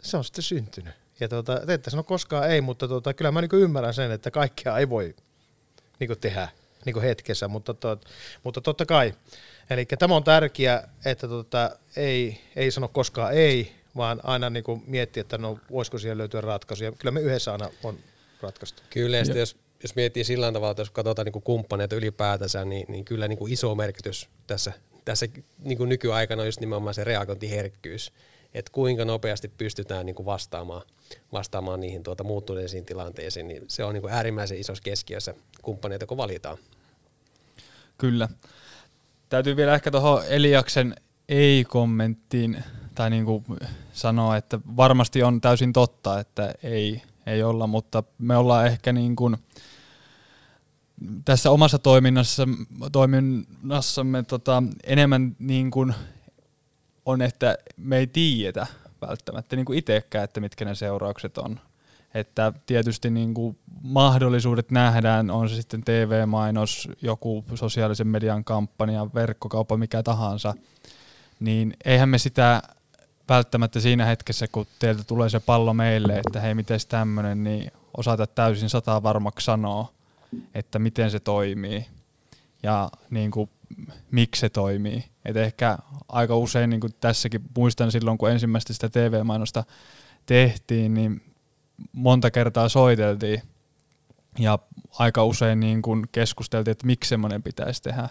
Speaker 1: se on sitten syntynyt. Ja tota, te ette sano koskaan ei, mutta tota, kyllä mä niin ymmärrän sen, että kaikkea ei voi niin tehdä niin hetkessä, mutta, tot, mutta totta kai. Eli tämä on tärkeää, että tota, ei, ei sano koskaan ei, vaan aina niin kuin miettiä, että no voisiko siihen löytyä ratkaisuja. Kyllä me yhdessä aina on ratkaistu.
Speaker 2: Kyllä, ja jos, jos miettii sillä tavalla, että jos katsotaan niin kuin kumppaneita ylipäätänsä, niin, niin kyllä niin kuin iso merkitys tässä, tässä niin kuin nykyaikana on just nimenomaan se reagointiherkkyys, että kuinka nopeasti pystytään niin kuin vastaamaan, vastaamaan niihin tuota muuttuneisiin tilanteisiin, niin se on niin kuin äärimmäisen isossa keskiössä kumppaneita, kun valitaan.
Speaker 4: Kyllä. Täytyy vielä ehkä tuohon Eliaksen ei-kommenttiin tai niin kuin sanoa, että varmasti on täysin totta, että ei, ei olla, mutta me ollaan ehkä niin kuin tässä omassa toiminnassa, toiminnassamme tota, enemmän niin kuin on, että me ei tiedetä välttämättä niin kuin itsekään, että mitkä ne seuraukset on. Että tietysti niin kuin mahdollisuudet nähdään, on se sitten TV-mainos, joku sosiaalisen median kampanja, verkkokauppa, mikä tahansa, niin eihän me sitä välttämättä siinä hetkessä, kun teiltä tulee se pallo meille, että hei, miten tämmöinen, niin osata täysin sataa varmaksi sanoa, että miten se toimii ja niin kuin, miksi se toimii. Et ehkä aika usein, niin kuin tässäkin muistan silloin, kun ensimmäistä sitä TV-mainosta tehtiin, niin monta kertaa soiteltiin ja aika usein niin kuin keskusteltiin, että miksi semmoinen pitäisi tehdä,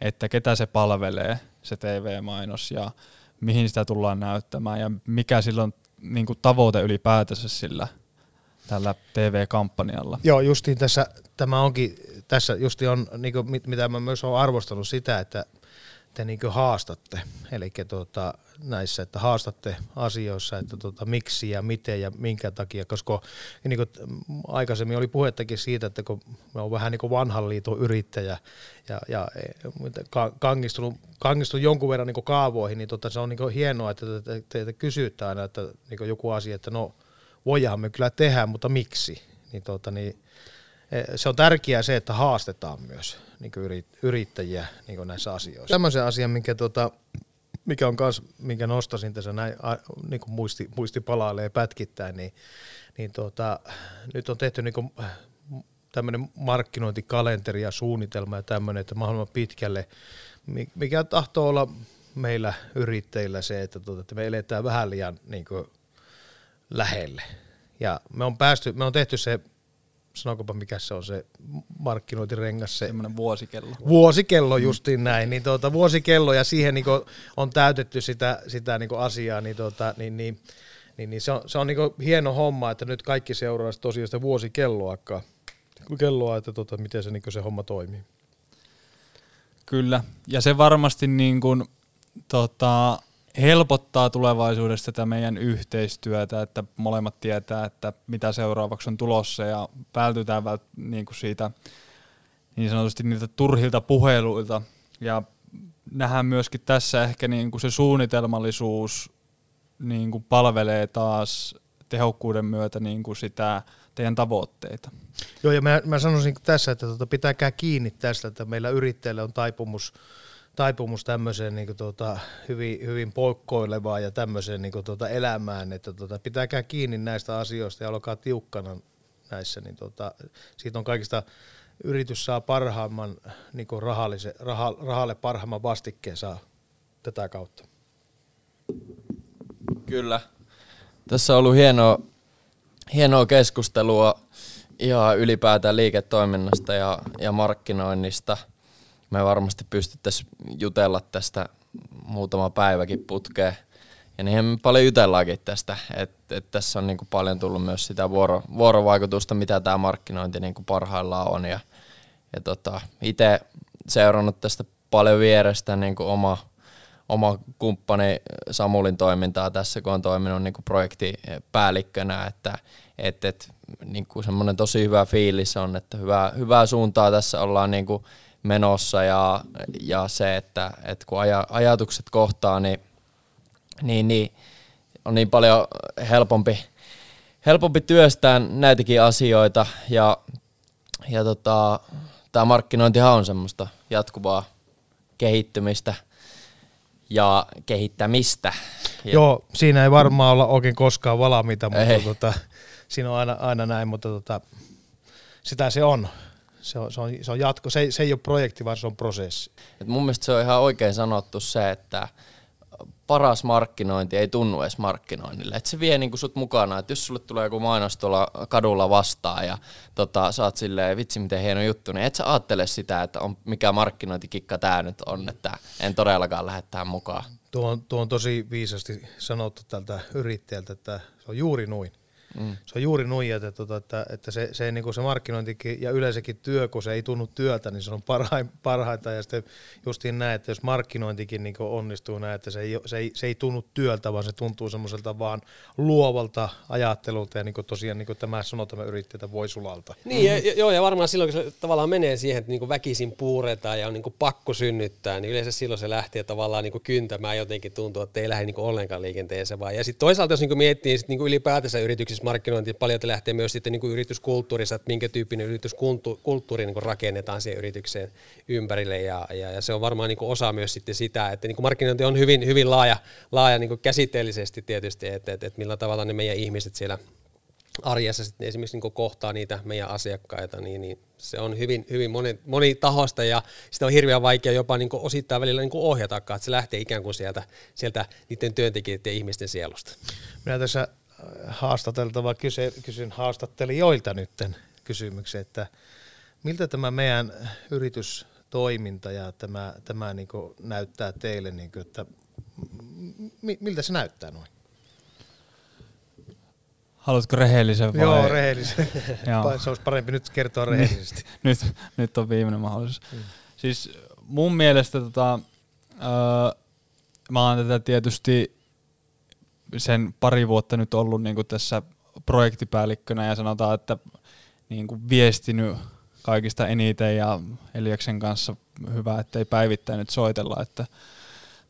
Speaker 4: että ketä se palvelee, se TV-mainos ja mihin sitä tullaan näyttämään ja mikä silloin niin kuin tavoite ylipäätänsä sillä tällä TV-kampanjalla.
Speaker 1: Joo, justiin tässä, tämä onkin, tässä justi on, niin kuin, mitä mä myös olen arvostanut sitä, että te niin haastatte, eli tuota, näissä, että haastatte asioissa, että tuota, miksi ja miten ja minkä takia, koska niin kuin aikaisemmin oli puhettakin siitä, että kun mä oon vähän niin kuin vanhan liiton yrittäjä ja, ja e, kangistunut, kangistunut jonkun verran niin kaavoihin, niin tuota, se on niin hienoa, että teitä te, te kysytään aina, että niin joku asia, että no voidaan me kyllä tehdä, mutta miksi? Niin, tuota, niin, e, se on tärkeää se, että haastetaan myös niin yrittäjiä niin näissä asioissa. Tämmöisen asian, minkä, tota, mikä on kans, minkä nostasin tässä näin, niin kuin muisti, muisti palailee pätkittäin, niin, niin tota, nyt on tehty niin kuin, tämmöinen markkinointikalenteri ja suunnitelma ja tämmöinen, että mahdollisimman pitkälle, mikä tahtoo olla meillä yrittäjillä se, että, tota, että me eletään vähän liian niin kuin, lähelle. Ja me on päästy, me on tehty se sanokopa mikä se on se markkinointirengas. Se
Speaker 4: Semmoinen vuosikello.
Speaker 1: Vuosikello justiin näin, niin tuota, vuosikello ja siihen niin on täytetty sitä, sitä niin asiaa, niin, tuota, niin, niin, niin, niin se on, se on niin hieno homma, että nyt kaikki seuraa tosiaan sitä vuosikelloa, kelloa, että tuota, miten se, niin se homma toimii.
Speaker 4: Kyllä, ja se varmasti niin kuin, tota, helpottaa tulevaisuudessa tätä meidän yhteistyötä, että molemmat tietää, että mitä seuraavaksi on tulossa ja vältytään vält, niin kuin siitä niin sanotusti niiltä turhilta puheluilta ja nähdään myöskin tässä ehkä niin kuin se suunnitelmallisuus niin kuin palvelee taas tehokkuuden myötä niin kuin sitä teidän tavoitteita.
Speaker 1: Joo, ja mä, mä sanoisin tässä, että tuota, pitääkää kiinni tästä, että meillä yrittäjillä on taipumus, taipumus tämmöiseen niin kuin, tuota, hyvin, hyvin poikkoilevaan ja tämmöiseen niin kuin, tuota, elämään, että tuota, pitääkää kiinni näistä asioista ja olkaa tiukkana näissä, niin tuota, siitä on kaikista yritys saa parhaimman niin kuin rahallise, raha, rahalle parhaimman vastikkeen saa tätä kautta.
Speaker 3: Kyllä. Tässä on ollut hienoa, hienoa keskustelua ihan ylipäätään liiketoiminnasta ja, ja markkinoinnista. Me varmasti pystyttäisiin jutella tästä muutama päiväkin putkeen. Ja niin me paljon jutellaankin tästä, että et tässä on niinku paljon tullut myös sitä vuoro, vuorovaikutusta, mitä tämä markkinointi niinku parhaillaan on. Ja, ja tota, itse seurannut tästä paljon vierestä niinku oma, oma kumppani Samulin toimintaa tässä, kun on toiminut niinku projektipäällikkönä, että et, et, niinku semmoinen tosi hyvä fiilis on, että hyvää, hyvää suuntaa tässä ollaan niinku menossa ja, ja se, että et kun aja, ajatukset kohtaa, niin, niin, niin on niin paljon helpompi, helpompi työstää näitäkin asioita ja, ja tota, tämä markkinointihan on semmoista jatkuvaa kehittymistä ja kehittämistä. Ja
Speaker 1: Joo, siinä ei varmaan olla oikein koskaan valmiita, mutta ei. tota, siinä on aina, aina näin, mutta tota, sitä se on. Se on, se on, se on jatko, se ei, se ei ole projekti, vaan se on prosessi.
Speaker 3: Et mun mielestä se on ihan oikein sanottu se, että paras markkinointi ei tunnu edes markkinoinnille. Et se vie niinku sut mukana, että jos sulle tulee joku mainos tuolla kadulla vastaan ja tota, sä oot silleen, vitsi miten hieno juttu, niin et sä ajattele sitä, että on, mikä markkinointikikka tää nyt on, että en todellakaan lähde tähän mukaan.
Speaker 1: Tuo on, tuo on tosi viisasti sanottu tältä yrittäjältä, että se on juuri noin. Mm. Se on juuri noin, että, tuota, että, että se, se, niin se markkinointikin ja yleensäkin työ, kun se ei tunnu työltä, niin se on parhain, parhaita. Ja sitten justiin näin, että jos markkinointikin niin onnistuu näin, että se ei, se, ei, se ei tunnu työltä, vaan se tuntuu semmoiselta vaan luovalta ajattelulta ja niin tosiaan niin kuin tämä sanoo tämä yrittäjä voisulalta.
Speaker 2: Niin, ja, joo, ja varmaan silloin, kun se tavallaan menee siihen, että niin väkisin puuretaan ja on niin pakko synnyttää, niin yleensä silloin se lähtee tavallaan niin kyntämään jotenkin tuntuu, että ei lähde niin ollenkaan liikenteeseen vaan. Ja sitten toisaalta, jos niin miettii sit niin ylipäätänsä yrityksissä markkinointi paljon lähtee myös sitten niin kuin yrityskulttuurissa, että minkä tyyppinen yrityskulttuuri niin kuin rakennetaan siihen yritykseen ympärille ja, ja, ja se on varmaan niin kuin osa myös sitten sitä, että niin kuin markkinointi on hyvin, hyvin laaja, laaja niin kuin käsitteellisesti tietysti, että, että, että millä tavalla ne meidän ihmiset siellä arjessa sitten esimerkiksi niin kohtaa niitä meidän asiakkaita, niin, niin se on hyvin, hyvin moni, monitahosta ja sitä on hirveän vaikea jopa niin osittain välillä niin ohjatakaan, että se lähtee ikään kuin sieltä, sieltä niiden työntekijöiden ja ihmisten sielusta.
Speaker 1: Minä tässä haastateltava kysyn, kysyn haastattelijoilta nytten kysymyksen, että miltä tämä meidän yritystoiminta ja tämä, tämä niin näyttää teille, niin kuin, että miltä se näyttää noin?
Speaker 4: Haluatko rehellisen vai?
Speaker 1: Joo, rehellisen. Joo. se olisi parempi nyt kertoa rehellisesti.
Speaker 4: nyt, nyt on viimeinen mahdollisuus. Mm. Siis mun mielestä tota, öö, mä oon tätä tietysti sen pari vuotta nyt ollut niin kuin tässä projektipäällikkönä ja sanotaan, että niin kuin viestinyt kaikista eniten ja Eliaksen kanssa hyvä, ettei päivittäin nyt soitella, että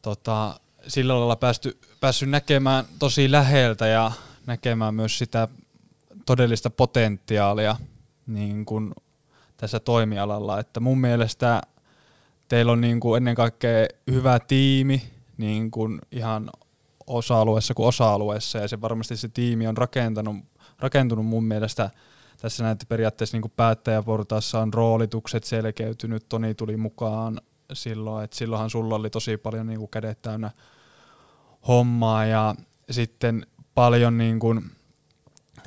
Speaker 4: tota, sillä lailla päästy, päässyt näkemään tosi läheltä ja näkemään myös sitä todellista potentiaalia niin kuin tässä toimialalla, että mun mielestä teillä on niin kuin ennen kaikkea hyvä tiimi, niin kuin ihan osa-alueessa kuin osa-alueessa, ja se varmasti se tiimi on rakentanut, rakentunut mun mielestä tässä näitä periaatteessa niin päättäjäportaassa on roolitukset selkeytynyt, Toni tuli mukaan silloin, että silloinhan sulla oli tosi paljon niin kuin kädet täynnä hommaa, ja sitten paljon niin kuin,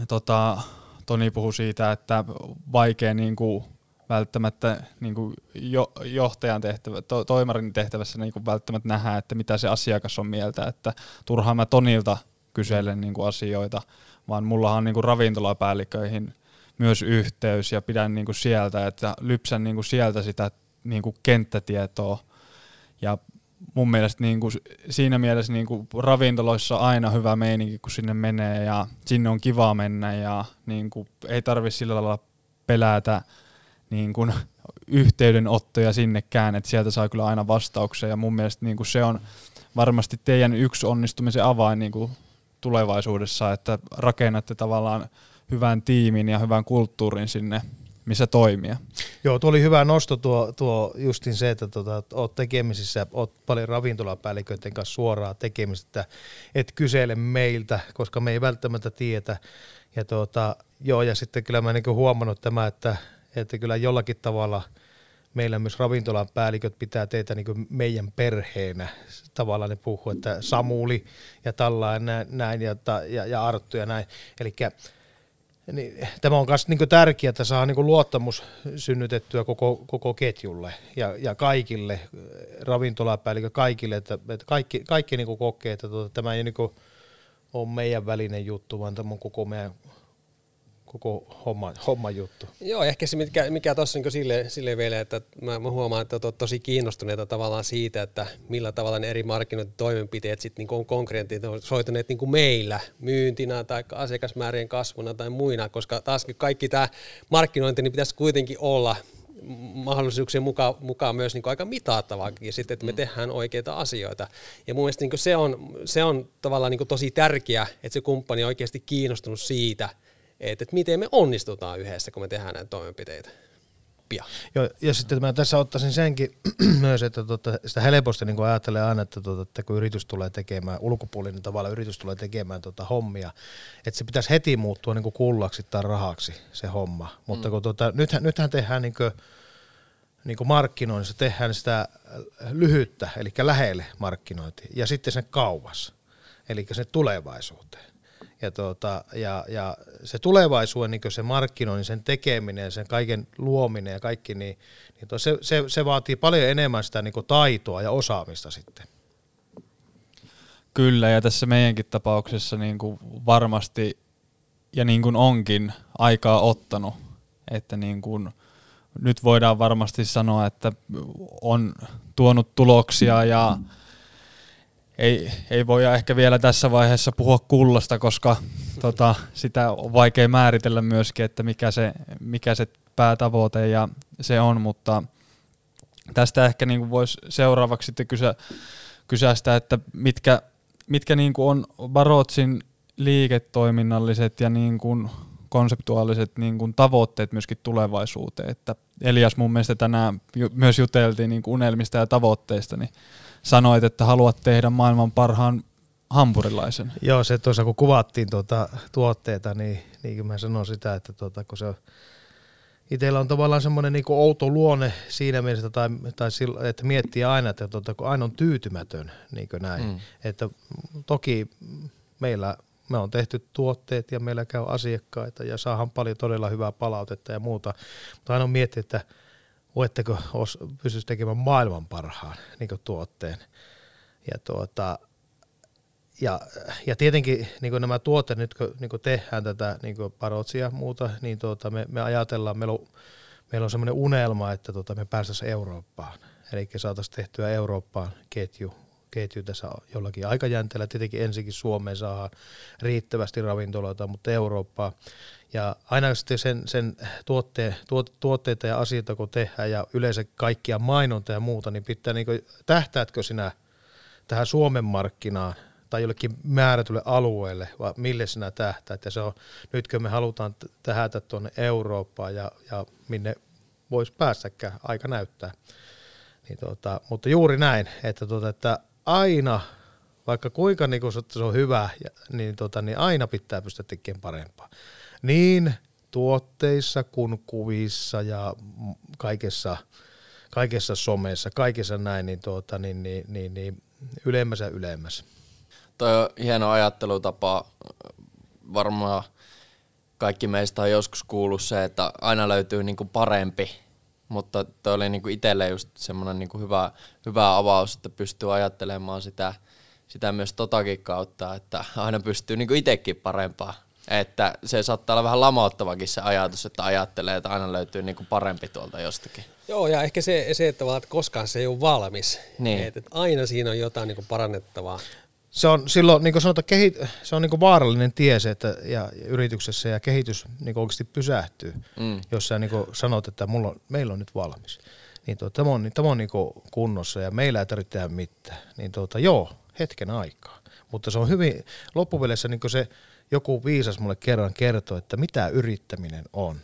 Speaker 4: tota, Toni puhui siitä, että vaikea niin kuin välttämättä niin kuin jo, johtajan tehtävä, to, toimarin tehtävässä niin kuin välttämättä nähdä, että mitä se asiakas on mieltä, että turhaan mä Tonilta kyselen niin kuin asioita, vaan mulla on niin kuin ravintolapäälliköihin myös yhteys ja pidän niin kuin sieltä, että lypsän niin kuin sieltä sitä niin kuin kenttätietoa ja mun mielestä niin kuin, siinä mielessä niin kuin ravintoloissa on aina hyvä meininki, kun sinne menee ja sinne on kiva mennä ja niin kuin, ei tarvi sillä lailla pelätä niin kuin, yhteydenottoja sinnekään, että sieltä saa kyllä aina vastauksia ja mun mielestä niin kuin se on varmasti teidän yksi onnistumisen avain niin kuin tulevaisuudessa, että rakennatte tavallaan hyvän tiimin ja hyvän kulttuurin sinne, missä toimia.
Speaker 1: Joo, tuo oli hyvä nosto tuo, tuo justin se, että tuota, oot tekemisissä, oot paljon ravintolapäälliköiden kanssa suoraan tekemistä, et kysele meiltä, koska me ei välttämättä tietä. Ja, tuota, joo, ja sitten kyllä mä niin huomannut tämä, että, että kyllä jollakin tavalla meillä myös ravintolan päälliköt pitää teitä niin meidän perheenä. Tavallaan ne puhuu, että Samuli ja tällainen näin ja, ja, ja Arttu ja näin. Eli niin, tämä on myös niin tärkeää, että saa niin luottamus synnytettyä koko, koko ketjulle ja, ja kaikille, ravintolapäällikö kaikille, että, että kaikki, kaikki niin kokee, että tuota, tämä ei niin ole meidän välinen juttu, vaan tämä on koko meidän koko homma, homma juttu.
Speaker 2: Joo, ehkä se mikä, mikä tuossa niin sille, sille vielä, että mä, mä huomaan, että olet tosi kiinnostuneita tavallaan siitä, että millä tavalla ne eri markkinointitoimenpiteet sitten niin on konkreettisoituneet niin meillä myyntinä tai asiakasmäärien kasvuna tai muina, koska taas kaikki tämä markkinointi niin pitäisi kuitenkin olla mahdollisuuksien mukaan, mukaan myös niin aika mitattavaakin sitten, että me mm. tehdään oikeita asioita. Ja mun mielestä niin se, on, se on tavallaan niin tosi tärkeää, että se kumppani on oikeasti kiinnostunut siitä, että, että miten me onnistutaan yhdessä, kun me tehdään näitä toimenpiteitä. Pian.
Speaker 1: Joo, ja sitten mä tässä ottaisin senkin myös, että tota, sitä helposti niin ajattelee aina, että, tota, että kun yritys tulee tekemään, ulkopuolinen tavalla yritys tulee tekemään tota hommia, että se pitäisi heti muuttua niin kullaksi tai rahaksi se homma. Mutta mm. kun tota, nythän, nythän tehdään niin kuin, niin kuin markkinoinnissa, tehdään sitä lyhyttä, eli lähelle markkinointi, ja sitten sen kauas, eli se tulevaisuuteen ja, tuota, ja, ja se tulevaisuuden niin se markkinoinnin, sen tekeminen, sen kaiken luominen ja kaikki, niin, niin to, se, se, se, vaatii paljon enemmän sitä niin taitoa ja osaamista sitten.
Speaker 4: Kyllä, ja tässä meidänkin tapauksessa niin kuin varmasti, ja niin kuin onkin aikaa ottanut, että niin kuin nyt voidaan varmasti sanoa, että on tuonut tuloksia ja mm ei, ei voi ehkä vielä tässä vaiheessa puhua kullasta, koska tota, sitä on vaikea määritellä myöskin, että mikä se, mikä se päätavoite ja se on, mutta tästä ehkä niin voisi seuraavaksi sitten kysä, kysästä, että mitkä, mitkä niin kuin on Barotsin liiketoiminnalliset ja niin kuin konseptuaaliset niin kuin tavoitteet myöskin tulevaisuuteen. Että Elias mun mielestä tänään myös juteltiin niin kuin unelmista ja tavoitteista, niin sanoit, että haluat tehdä maailman parhaan hampurilaisen.
Speaker 1: Joo, se tuossa kun kuvattiin tuota tuotteita, niin, niin mä sanon sitä, että tuota, kun se on, itsellä on tavallaan semmoinen niin outo luonne siinä mielessä, tai, tai että miettii aina, että tuota, kun aina on tyytymätön, niin kuin näin. Mm. Että toki meillä me on tehty tuotteet ja meillä käy asiakkaita ja saadaan paljon todella hyvää palautetta ja muuta, mutta aina on miettiä, että voitteko os, pystyisi tekemään maailman parhaan niin tuotteen. Ja, tuota, ja, ja tietenkin niin nämä tuotteet, nyt kun niin tehdään tätä niin parotsia ja muuta, niin tuota, me, me ajatellaan, meillä on, meillä on semmoinen unelma, että tuota, me päästäisiin Eurooppaan. Eli saataisiin tehtyä Eurooppaan ketju, ketju tässä jollakin aikajänteellä. Tietenkin ensinnäkin Suomeen saa riittävästi ravintoloita, mutta Eurooppaa. Ja aina sitten sen, sen tuotte, tuot, tuotteita ja asioita kun tehdään ja yleensä kaikkia mainonta ja muuta, niin pitää niin kuin, tähtäätkö sinä tähän Suomen markkinaan tai jollekin määrätylle alueelle, vai mille sinä tähtäät. Ja se on, nytkö me halutaan tähätä tuonne Eurooppaan ja, ja minne voisi päästäkään, aika näyttää. Niin tuota, mutta juuri näin, että, tuota, että aina, vaikka kuinka niin kun se on hyvä, niin, tuota, niin aina pitää pystyä tekemään parempaa niin tuotteissa kuin kuvissa ja kaikessa, kaikessa somessa, kaikessa näin, niin, tuota, niin, niin, niin, niin ylemmäs ja ylemmäs.
Speaker 3: Toi on hieno ajattelutapa. Varmaan kaikki meistä on joskus kuullut se, että aina löytyy niinku parempi, mutta toi oli niinku itselle just semmoinen niinku hyvä, hyvä avaus, että pystyy ajattelemaan sitä, sitä myös totakin kautta, että aina pystyy niinku itsekin parempaa Että se saattaa olla vähän lamauttavakin se ajatus, että ajattelee, että aina löytyy niinku parempi tuolta jostakin.
Speaker 2: Joo, ja ehkä se, se että, vaan, että koskaan se ei ole valmis.
Speaker 3: Niin.
Speaker 2: Et, et aina siinä on jotain niin kuin parannettavaa.
Speaker 1: se on silloin, niin kuin sanotaan, kehit, se on niin kuin vaarallinen tie se, että ja, ja yrityksessä ja kehitys niin kuin oikeasti pysähtyy,
Speaker 3: Mm.
Speaker 1: jos sä niin kuin sanot, että mulla on, meillä on nyt valmis. Niin tuota, tämä on, tämä on niin kuin kunnossa ja meillä ei tarvitse tehdä mitään. Niin tuota, joo, hetken aikaa. Mutta se on hyvin, loppupeleissä niin kuin se joku viisas mulle kerran kertoi, että mitä yrittäminen on.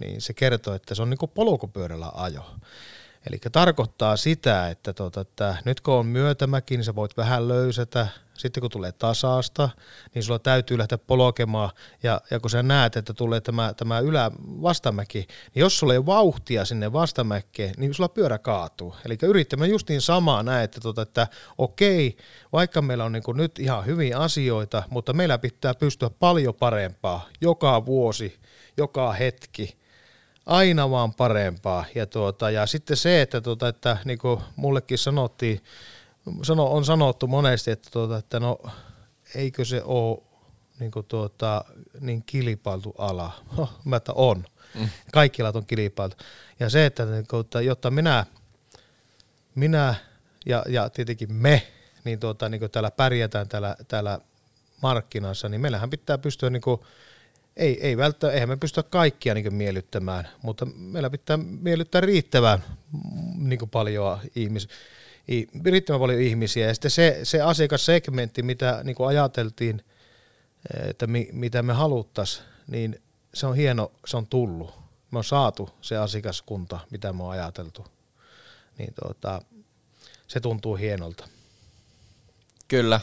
Speaker 1: Niin se kertoo, että se on niin kuin polkupyörällä ajo. Eli tarkoittaa sitä, että, tuota, että nyt kun on myötämäki, niin sä voit vähän löysätä. Sitten kun tulee tasaasta, niin sulla täytyy lähteä polkemaan. Ja, ja kun sä näet, että tulee tämä, tämä ylä vastamäki, niin jos sulla ei ole vauhtia sinne vastamäkeen, niin sulla pyörä kaatuu. Eli yrittämään just niin samaa näin, että, tuota, että okei, vaikka meillä on niin nyt ihan hyviä asioita, mutta meillä pitää pystyä paljon parempaa joka vuosi, joka hetki aina vaan parempaa. Ja, tuota, ja sitten se, että, tuota, että niin kuin mullekin sanottiin, sano, on sanottu monesti, että, tuota, että no eikö se ole niin, kuin tuota, niin kilpailtu ala. No, mä että on. Mm. Kaikki alat on kilpailtu. Ja se, että, niin kuin, että jotta minä, minä ja, ja tietenkin me, niin, tuota, niin kuin täällä pärjätään täällä, täällä markkinassa, niin meillähän pitää pystyä niin kuin, ei, ei välttämättä, eihän me pystytä kaikkia niin miellyttämään, mutta meillä pitää miellyttää riittävän niin paljon, ihmis, i, riittävän paljon ihmisiä. Ja sitten se, se asiakassegmentti, mitä niin ajateltiin, että mi, mitä me haluttaisiin, niin se on hieno, se on tullut. Me on saatu se asiakaskunta, mitä me on ajateltu. Niin tuota, se tuntuu hienolta.
Speaker 3: Kyllä.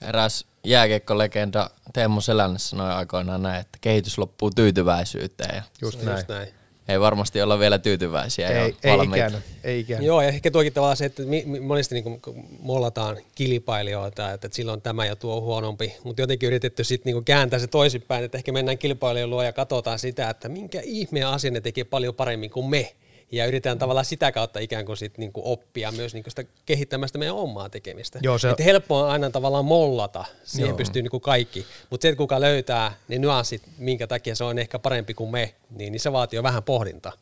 Speaker 3: Eräs jääkiekkolegenda Teemu Selänne sanoi aikoinaan näin, että kehitys loppuu tyytyväisyyteen. Ja
Speaker 1: Just näin.
Speaker 2: Just näin.
Speaker 3: ei varmasti olla vielä tyytyväisiä
Speaker 1: Ei,
Speaker 3: ja
Speaker 1: ei
Speaker 3: valmiita.
Speaker 1: ikään, ei ikään.
Speaker 2: Joo, ja ehkä tuokin tavallaan se, että mi- mi- monesti niin mollataan kilpailijoita, että, että silloin tämä ja tuo on huonompi, mutta jotenkin yritetty sitten niin kääntää se toisinpäin, että ehkä mennään kilpailijoiden luo ja katsotaan sitä, että minkä ihmeen asian ne tekee paljon paremmin kuin me. Ja yritetään tavallaan sitä kautta ikään kuin sit niinku oppia myös niinku sitä kehittämästä meidän omaa tekemistä.
Speaker 1: Joo, se-
Speaker 2: Että helppoa on aina tavallaan mollata, siihen
Speaker 1: Joo.
Speaker 2: pystyy niinku kaikki. Mutta se, että kuka löytää ne nyanssit, minkä takia se on ehkä parempi kuin me, niin, niin se vaatii jo vähän pohdintaa.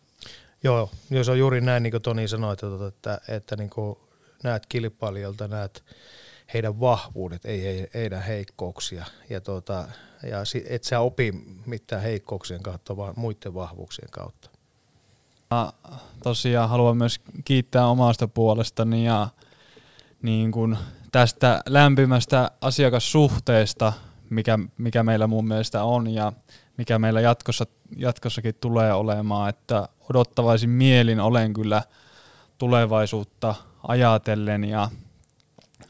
Speaker 1: Joo, se on juuri näin, niin kuin Toni sanoi, että, että, että, että niin kuin näet kilpailijoilta, näet heidän vahvuudet, ei he- heidän heikkouksia. Ja, tuota, ja et sä opi mitään heikkouksien kautta, vaan muiden vahvuuksien kautta.
Speaker 4: Mä tosiaan haluan myös kiittää omasta puolestani ja niin kuin tästä lämpimästä asiakassuhteesta, mikä, mikä meillä mun mielestä on ja mikä meillä jatkossa, jatkossakin tulee olemaan, että odottavaisin mielin olen kyllä tulevaisuutta ajatellen ja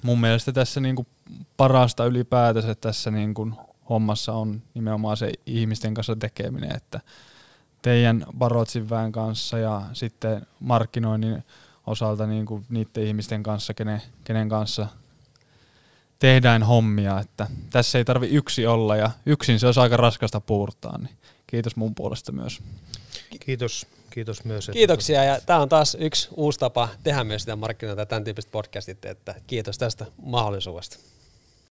Speaker 4: mun mielestä tässä niin kuin parasta ylipäätänsä tässä niin kuin hommassa on nimenomaan se ihmisten kanssa tekeminen, että teidän Barotsin väen kanssa ja sitten markkinoinnin osalta niin kuin niiden ihmisten kanssa, kenen, kenen kanssa tehdään hommia, että tässä ei tarvi yksi olla ja yksin se olisi aika raskasta puurtaa, niin kiitos mun puolesta myös.
Speaker 1: Kiitos, kiitos myös. että-
Speaker 2: Kiitoksia ja tämä on taas yksi uusi tapa tehdä myös sitä markkinoita ja tämän tyyppistä podcastit, että kiitos tästä mahdollisuudesta.